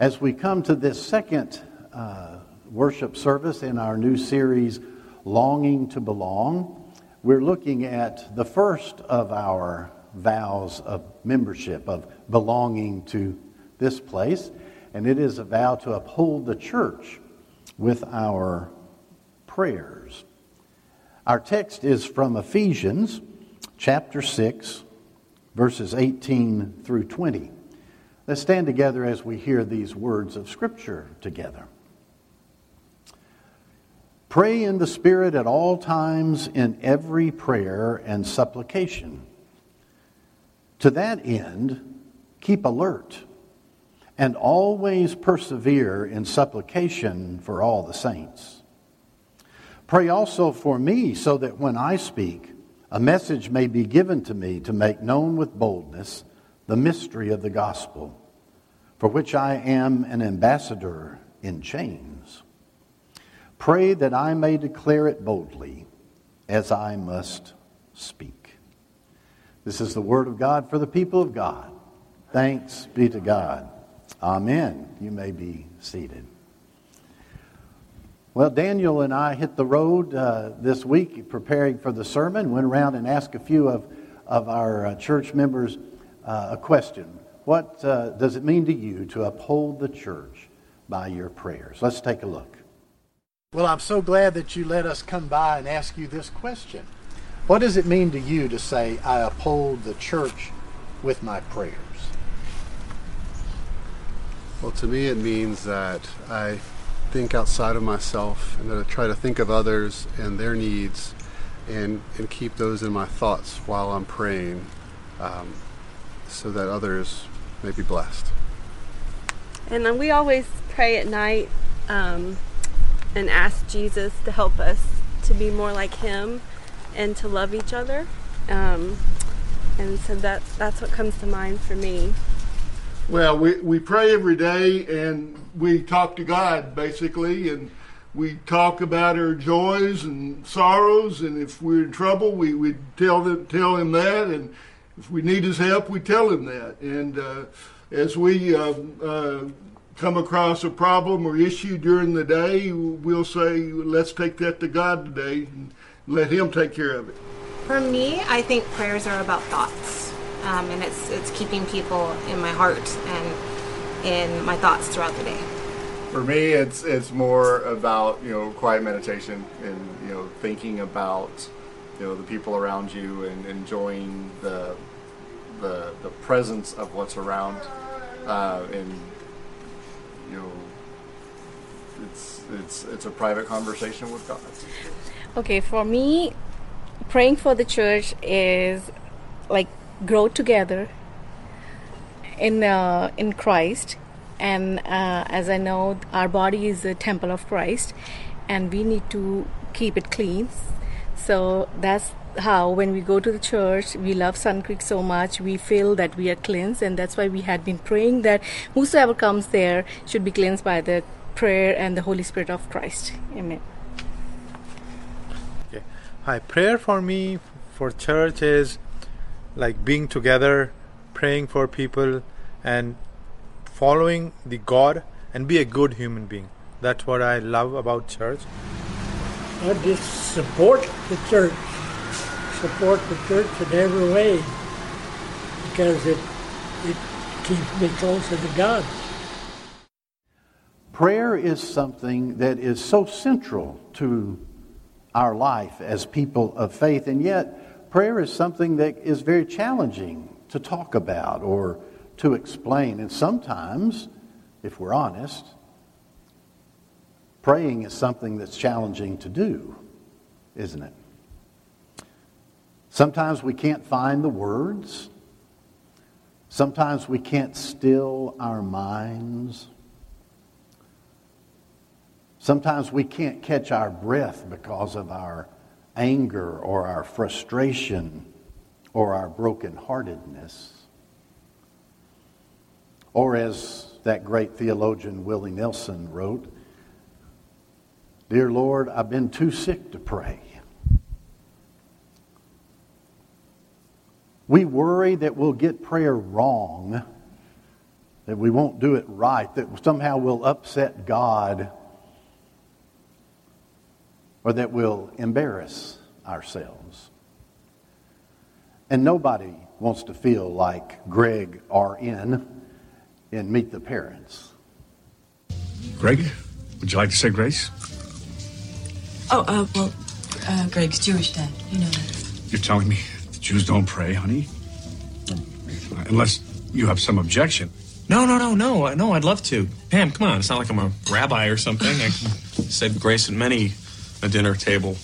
As we come to this second uh, worship service in our new series, Longing to Belong, we're looking at the first of our vows of membership, of belonging to this place, and it is a vow to uphold the church with our prayers. Our text is from Ephesians chapter 6, verses 18 through 20. Let's stand together as we hear these words of Scripture together. Pray in the Spirit at all times in every prayer and supplication. To that end, keep alert and always persevere in supplication for all the saints. Pray also for me so that when I speak, a message may be given to me to make known with boldness the mystery of the gospel for which I am an ambassador in chains. Pray that I may declare it boldly as I must speak. This is the word of God for the people of God. Thanks be to God. Amen. You may be seated. Well, Daniel and I hit the road uh, this week preparing for the sermon. Went around and asked a few of, of our uh, church members uh, a question what uh, does it mean to you to uphold the church by your prayers? Let's take a look. Well, I'm so glad that you let us come by and ask you this question. What does it mean to you to say, I uphold the church with my prayers? Well, to me, it means that I think outside of myself and that I try to think of others and their needs and, and keep those in my thoughts while I'm praying um, so that others may be blessed. And then we always pray at night um, and ask Jesus to help us to be more like Him and to love each other. Um, and so that that's what comes to mind for me. Well, we, we pray every day and we talk to God basically, and we talk about our joys and sorrows, and if we're in trouble, we, we tell them tell him that, and if we need his help, we tell him that. And uh, as we uh, uh, come across a problem or issue during the day, we'll say, let's take that to God today and let him take care of it. For me, I think prayers are about thoughts. Um, and it's, it's keeping people in my heart and in my thoughts throughout the day. For me, it's it's more about you know quiet meditation and you know thinking about you know the people around you and enjoying the the the presence of what's around, uh, and you know, it's it's it's a private conversation with God. Okay, for me, praying for the church is like grow together in uh, in Christ, and uh, as I know, our body is a temple of Christ, and we need to keep it clean. So that's how when we go to the church we love sun creek so much we feel that we are cleansed and that's why we had been praying that whosoever comes there should be cleansed by the prayer and the holy spirit of christ. Amen. Okay. hi prayer for me for church is like being together praying for people and following the god and be a good human being. That's what i love about church. I just support the church support the church in every way because it, it keeps me closer to God. Prayer is something that is so central to our life as people of faith, and yet prayer is something that is very challenging to talk about or to explain. And sometimes, if we're honest, praying is something that's challenging to do, isn't it? Sometimes we can't find the words. Sometimes we can't still our minds. Sometimes we can't catch our breath because of our anger or our frustration or our brokenheartedness. Or, as that great theologian Willie Nelson wrote, Dear Lord, I've been too sick to pray. We worry that we'll get prayer wrong, that we won't do it right, that somehow we'll upset God, or that we'll embarrass ourselves. And nobody wants to feel like Greg R.N. in and Meet the Parents. Greg, would you like to say grace? Oh, uh, well, uh, Greg's Jewish, Dad. You know that. You're telling me Jews don't pray, honey? Unless you have some objection. No, no, no, no, no. I'd love to. Pam, come on. It's not like I'm a rabbi or something. I say grace at many a dinner table.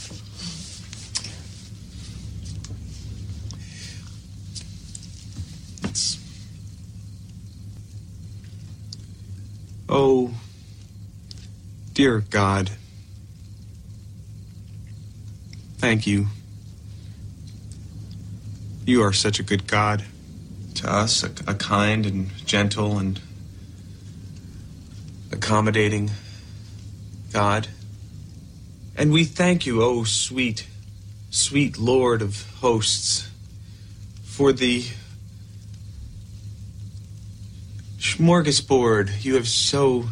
It's... Oh, dear God. Thank you. You are such a good God to us, a, a kind and gentle and accommodating God. And we thank you, oh sweet, sweet Lord of hosts, for the smorgasbord you have so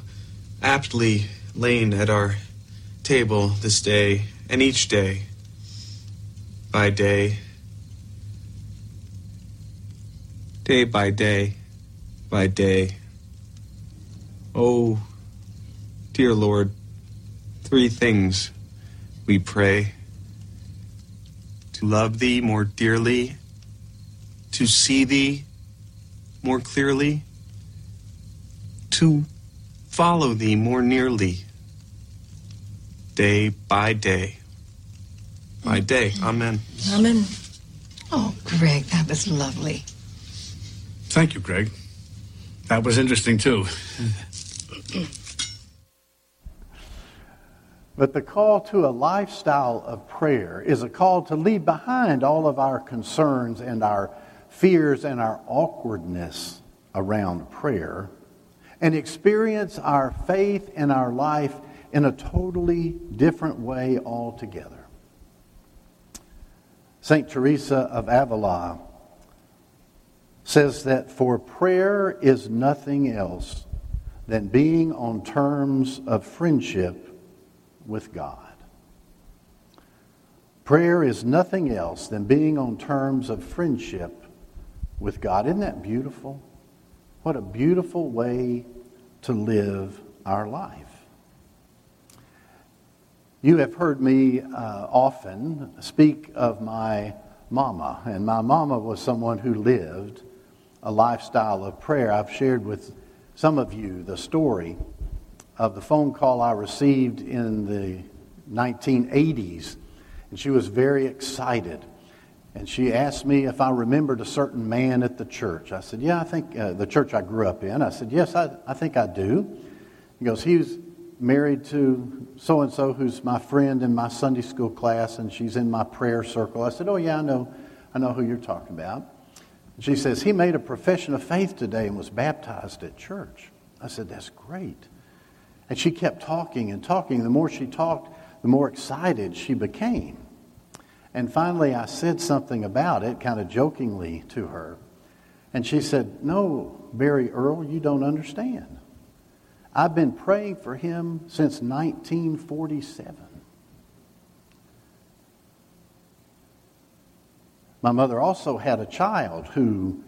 aptly lain at our table this day and each day by day, day by day by day. Oh, dear Lord, three things we pray to love Thee more dearly, to see Thee more clearly, to follow Thee more nearly, day by day by day. Amen. Amen. Oh, Greg, that was lovely. Thank you, Greg. That was interesting, too. But the call to a lifestyle of prayer is a call to leave behind all of our concerns and our fears and our awkwardness around prayer and experience our faith and our life in a totally different way altogether. St. Teresa of Avila says that for prayer is nothing else than being on terms of friendship with God. Prayer is nothing else than being on terms of friendship with God. Isn't that beautiful? What a beautiful way to live our life. You have heard me uh, often speak of my mama, and my mama was someone who lived a lifestyle of prayer. I've shared with some of you the story of the phone call I received in the 1980s, and she was very excited. And she asked me if I remembered a certain man at the church. I said, Yeah, I think uh, the church I grew up in. I said, Yes, I, I think I do. He goes, He was married to so and so who's my friend in my Sunday school class and she's in my prayer circle. I said, Oh, yeah, I know, I know who you're talking about. She says, He made a profession of faith today and was baptized at church. I said, That's great. And she kept talking and talking. The more she talked, the more excited she became. And finally, I said something about it, kind of jokingly to her. And she said, No, Barry Earl, you don't understand. I've been praying for him since 1947. My mother also had a child who,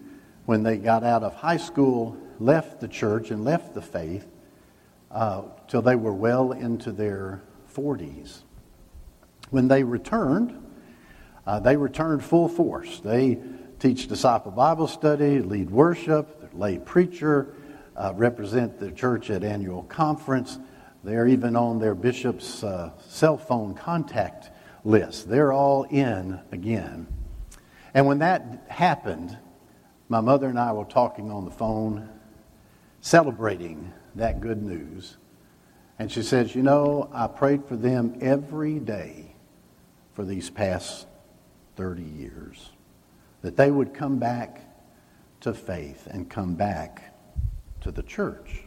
when they got out of high school, left the church and left the faith uh, till they were well into their 40s. When they returned, uh, they returned full force. They teach disciple Bible study, lead worship, lay preacher, uh, represent the church at annual conference. They're even on their bishop's uh, cell phone contact list. They're all in again. And when that happened, my mother and I were talking on the phone, celebrating that good news. And she says, You know, I prayed for them every day for these past 30 years, that they would come back to faith and come back to the church.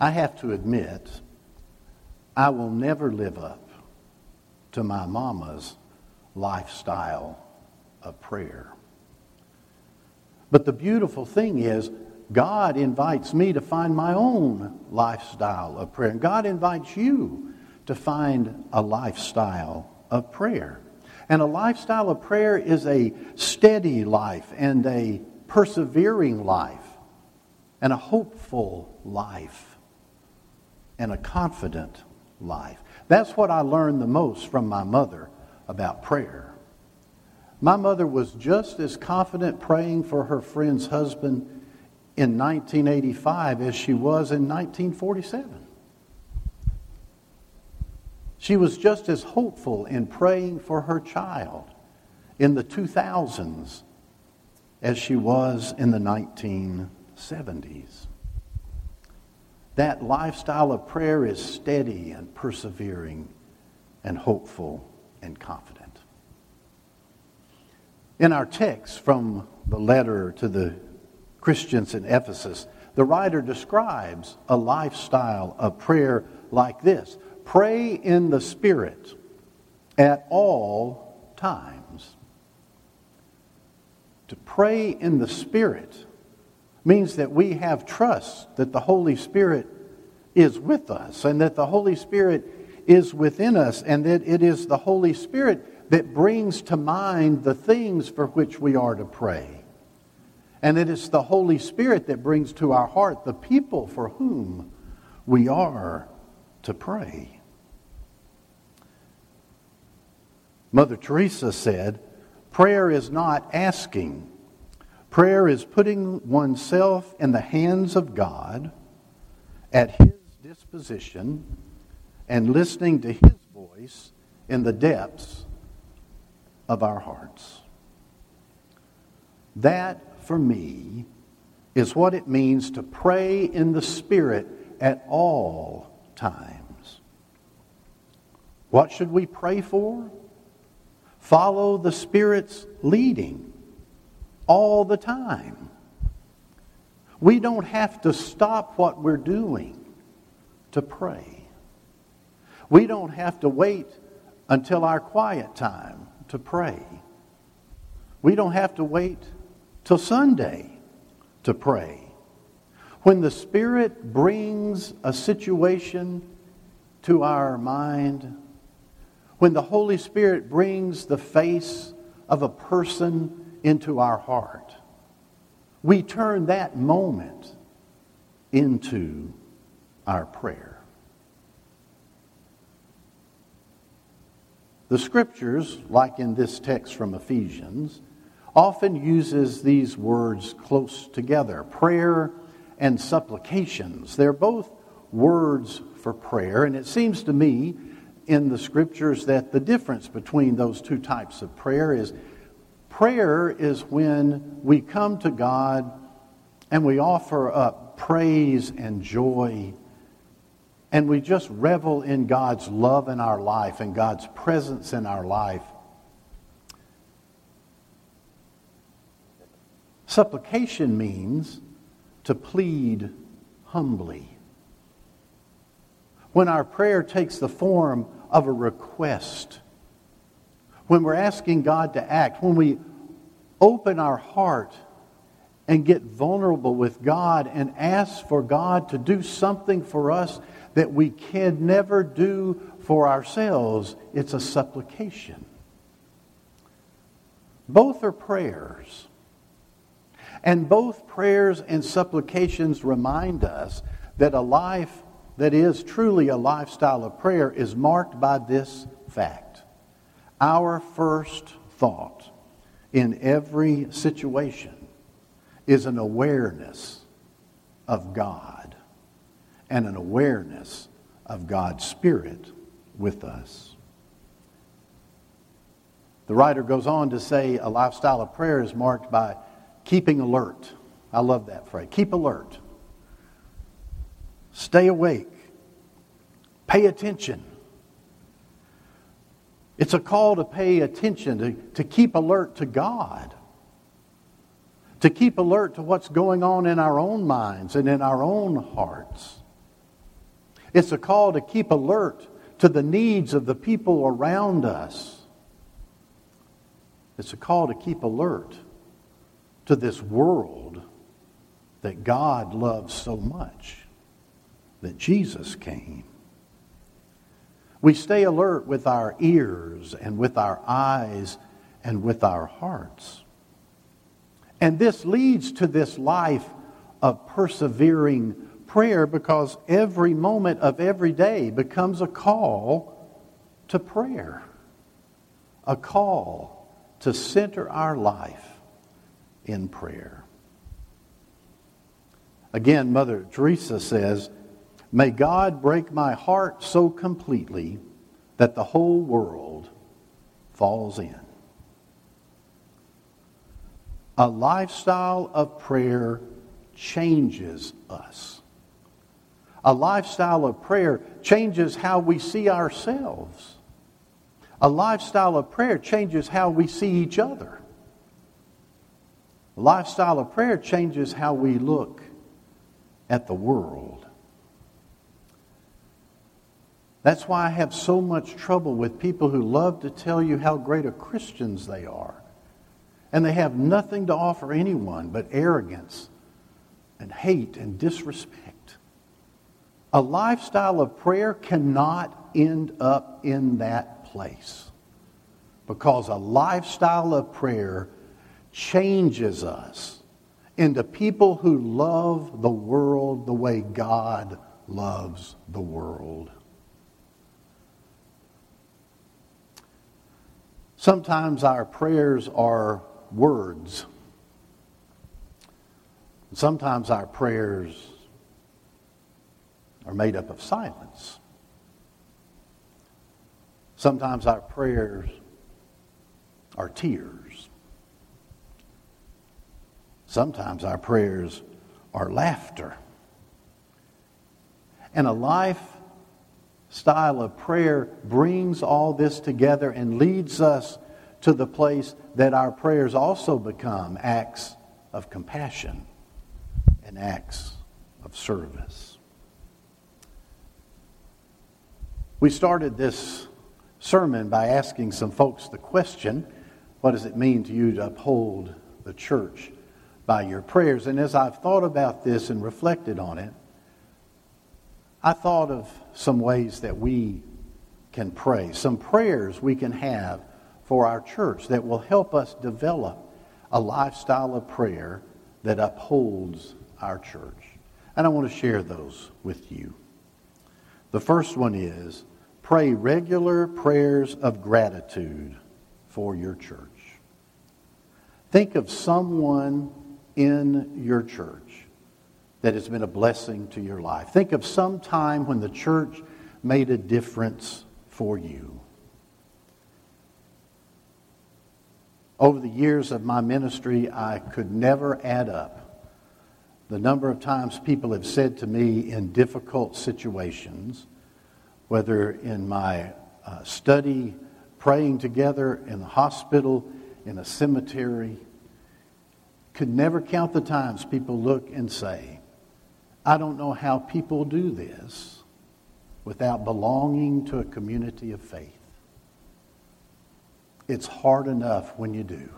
I have to admit, I will never live up to my mama's lifestyle of prayer. But the beautiful thing is, God invites me to find my own lifestyle of prayer. And God invites you to find a lifestyle of prayer. And a lifestyle of prayer is a steady life and a persevering life and a hopeful life and a confident life. That's what I learned the most from my mother about prayer. My mother was just as confident praying for her friend's husband in 1985 as she was in 1947. She was just as hopeful in praying for her child in the 2000s as she was in the 1970s. That lifestyle of prayer is steady and persevering and hopeful and confident. In our text from the letter to the Christians in Ephesus, the writer describes a lifestyle of prayer like this Pray in the Spirit at all times. To pray in the Spirit means that we have trust that the Holy Spirit is with us and that the Holy Spirit is within us and that it is the Holy Spirit that brings to mind the things for which we are to pray. And it is the Holy Spirit that brings to our heart the people for whom we are to pray. Mother Teresa said, Prayer is not asking. Prayer is putting oneself in the hands of God at His disposition and listening to His voice in the depths of our hearts. That, for me, is what it means to pray in the Spirit at all times. What should we pray for? Follow the Spirit's leading all the time. We don't have to stop what we're doing to pray. We don't have to wait until our quiet time to pray. We don't have to wait till Sunday to pray. When the Spirit brings a situation to our mind, when the Holy Spirit brings the face of a person into our heart, we turn that moment into our prayer. The scriptures, like in this text from Ephesians, often uses these words close together prayer and supplications. They're both words for prayer, and it seems to me in the scriptures that the difference between those two types of prayer is prayer is when we come to God and we offer up praise and joy and we just revel in God's love in our life and God's presence in our life. Supplication means to plead humbly when our prayer takes the form of a request, when we're asking God to act, when we open our heart and get vulnerable with God and ask for God to do something for us that we can never do for ourselves, it's a supplication. Both are prayers. And both prayers and supplications remind us that a life that is truly a lifestyle of prayer is marked by this fact. Our first thought in every situation is an awareness of God and an awareness of God's Spirit with us. The writer goes on to say a lifestyle of prayer is marked by keeping alert. I love that phrase. Keep alert. Stay awake. Pay attention. It's a call to pay attention, to, to keep alert to God, to keep alert to what's going on in our own minds and in our own hearts. It's a call to keep alert to the needs of the people around us. It's a call to keep alert to this world that God loves so much that Jesus came. We stay alert with our ears and with our eyes and with our hearts. And this leads to this life of persevering prayer because every moment of every day becomes a call to prayer, a call to center our life in prayer. Again, Mother Teresa says, May God break my heart so completely that the whole world falls in. A lifestyle of prayer changes us. A lifestyle of prayer changes how we see ourselves. A lifestyle of prayer changes how we see each other. A lifestyle of prayer changes how we look at the world. That's why I have so much trouble with people who love to tell you how great of Christians they are. And they have nothing to offer anyone but arrogance and hate and disrespect. A lifestyle of prayer cannot end up in that place because a lifestyle of prayer changes us into people who love the world the way God loves the world. Sometimes our prayers are words. Sometimes our prayers are made up of silence. Sometimes our prayers are tears. Sometimes our prayers are laughter. And a life style of prayer brings all this together and leads us to the place that our prayers also become acts of compassion and acts of service. We started this sermon by asking some folks the question what does it mean to you to uphold the church by your prayers? And as I've thought about this and reflected on it, I thought of some ways that we can pray, some prayers we can have for our church that will help us develop a lifestyle of prayer that upholds our church. And I want to share those with you. The first one is pray regular prayers of gratitude for your church. Think of someone in your church that has been a blessing to your life. Think of some time when the church made a difference for you. Over the years of my ministry, I could never add up the number of times people have said to me in difficult situations, whether in my uh, study, praying together in the hospital, in a cemetery, could never count the times people look and say, I don't know how people do this without belonging to a community of faith. It's hard enough when you do.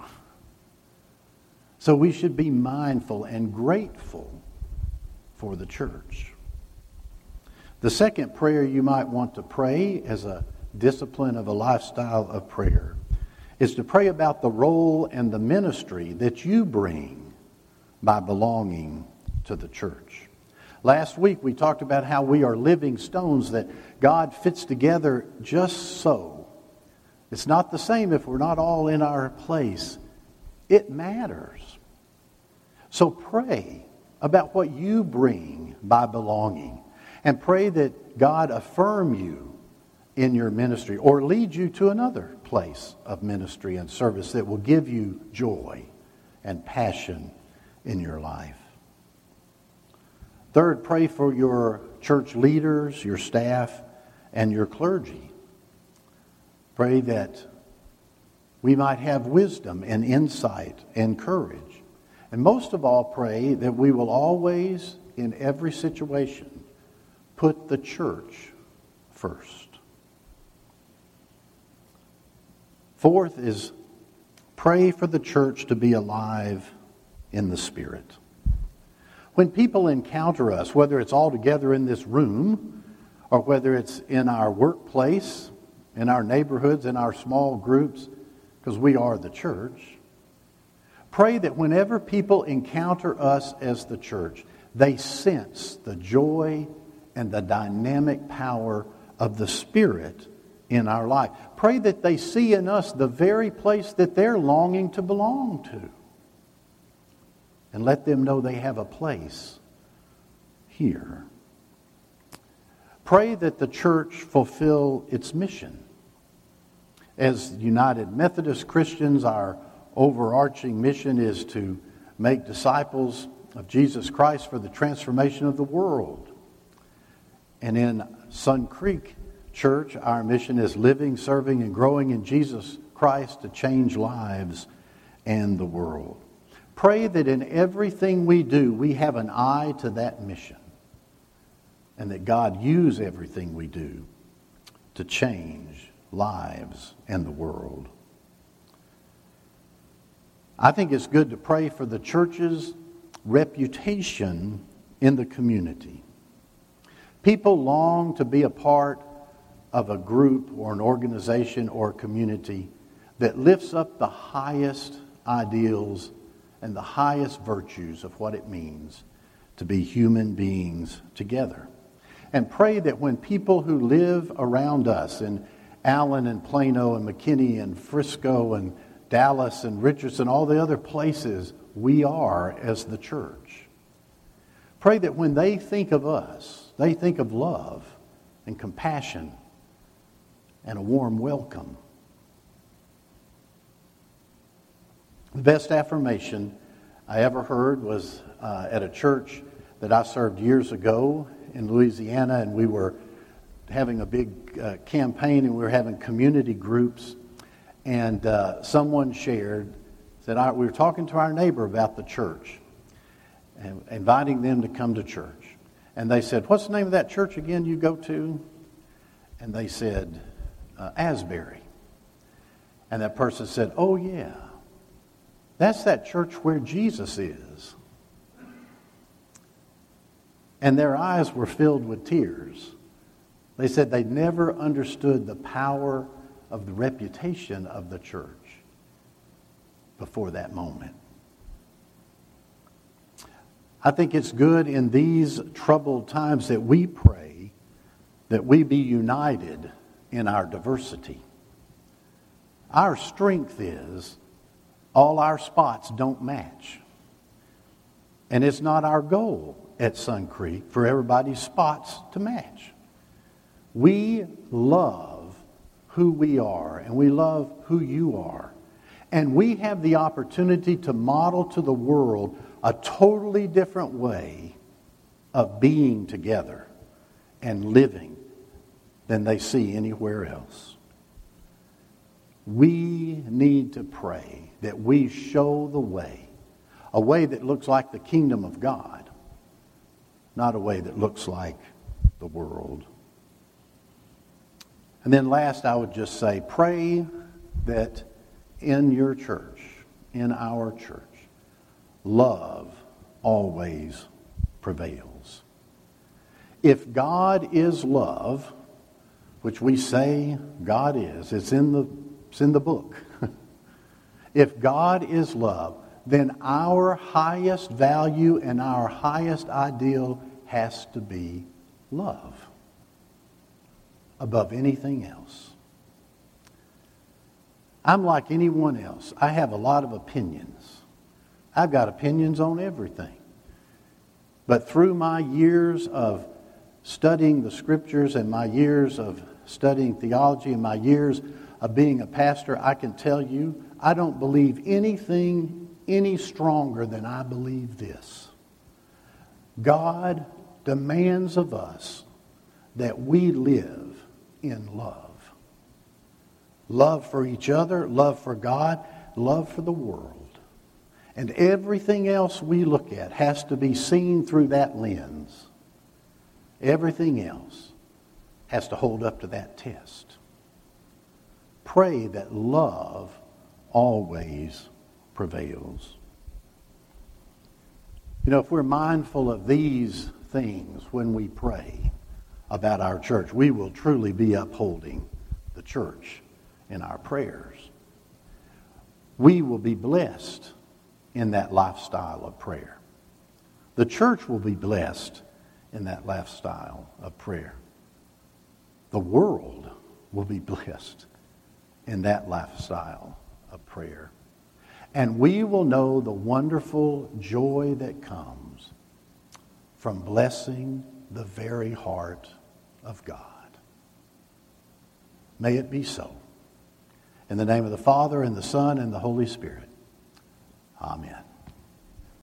So we should be mindful and grateful for the church. The second prayer you might want to pray as a discipline of a lifestyle of prayer is to pray about the role and the ministry that you bring by belonging to the church. Last week we talked about how we are living stones that God fits together just so. It's not the same if we're not all in our place. It matters. So pray about what you bring by belonging and pray that God affirm you in your ministry or lead you to another place of ministry and service that will give you joy and passion in your life. Third, pray for your church leaders, your staff, and your clergy. Pray that we might have wisdom and insight and courage. And most of all, pray that we will always, in every situation, put the church first. Fourth is pray for the church to be alive in the Spirit. When people encounter us, whether it's all together in this room or whether it's in our workplace, in our neighborhoods, in our small groups, because we are the church, pray that whenever people encounter us as the church, they sense the joy and the dynamic power of the Spirit in our life. Pray that they see in us the very place that they're longing to belong to. And let them know they have a place here. Pray that the church fulfill its mission. As United Methodist Christians, our overarching mission is to make disciples of Jesus Christ for the transformation of the world. And in Sun Creek Church, our mission is living, serving, and growing in Jesus Christ to change lives and the world. Pray that in everything we do, we have an eye to that mission and that God use everything we do to change lives and the world. I think it's good to pray for the church's reputation in the community. People long to be a part of a group or an organization or a community that lifts up the highest ideals and the highest virtues of what it means to be human beings together. And pray that when people who live around us in Allen and Plano and McKinney and Frisco and Dallas and Richardson, all the other places we are as the church, pray that when they think of us, they think of love and compassion and a warm welcome. The best affirmation I ever heard was uh, at a church that I served years ago in Louisiana, and we were having a big uh, campaign and we were having community groups. And uh, someone shared, I, We were talking to our neighbor about the church and inviting them to come to church. And they said, What's the name of that church again you go to? And they said, uh, Asbury. And that person said, Oh, yeah. That's that church where Jesus is. And their eyes were filled with tears. They said they never understood the power of the reputation of the church before that moment. I think it's good in these troubled times that we pray that we be united in our diversity. Our strength is all our spots don't match. And it's not our goal at Sun Creek for everybody's spots to match. We love who we are and we love who you are. And we have the opportunity to model to the world a totally different way of being together and living than they see anywhere else. We need to pray that we show the way, a way that looks like the kingdom of God, not a way that looks like the world. And then last, I would just say pray that in your church, in our church, love always prevails. If God is love, which we say God is, it's in the, it's in the book. if God is love, then our highest value and our highest ideal has to be love above anything else. I'm like anyone else. I have a lot of opinions. I've got opinions on everything. But through my years of studying the scriptures and my years of studying theology and my years of being a pastor, I can tell you I don't believe anything any stronger than I believe this. God demands of us that we live in love. Love for each other, love for God, love for the world. And everything else we look at has to be seen through that lens. Everything else has to hold up to that test. Pray that love always prevails. You know, if we're mindful of these things when we pray about our church, we will truly be upholding the church in our prayers. We will be blessed in that lifestyle of prayer. The church will be blessed in that lifestyle of prayer. The world will be blessed in that lifestyle of prayer. And we will know the wonderful joy that comes from blessing the very heart of God. May it be so. In the name of the Father, and the Son, and the Holy Spirit. Amen.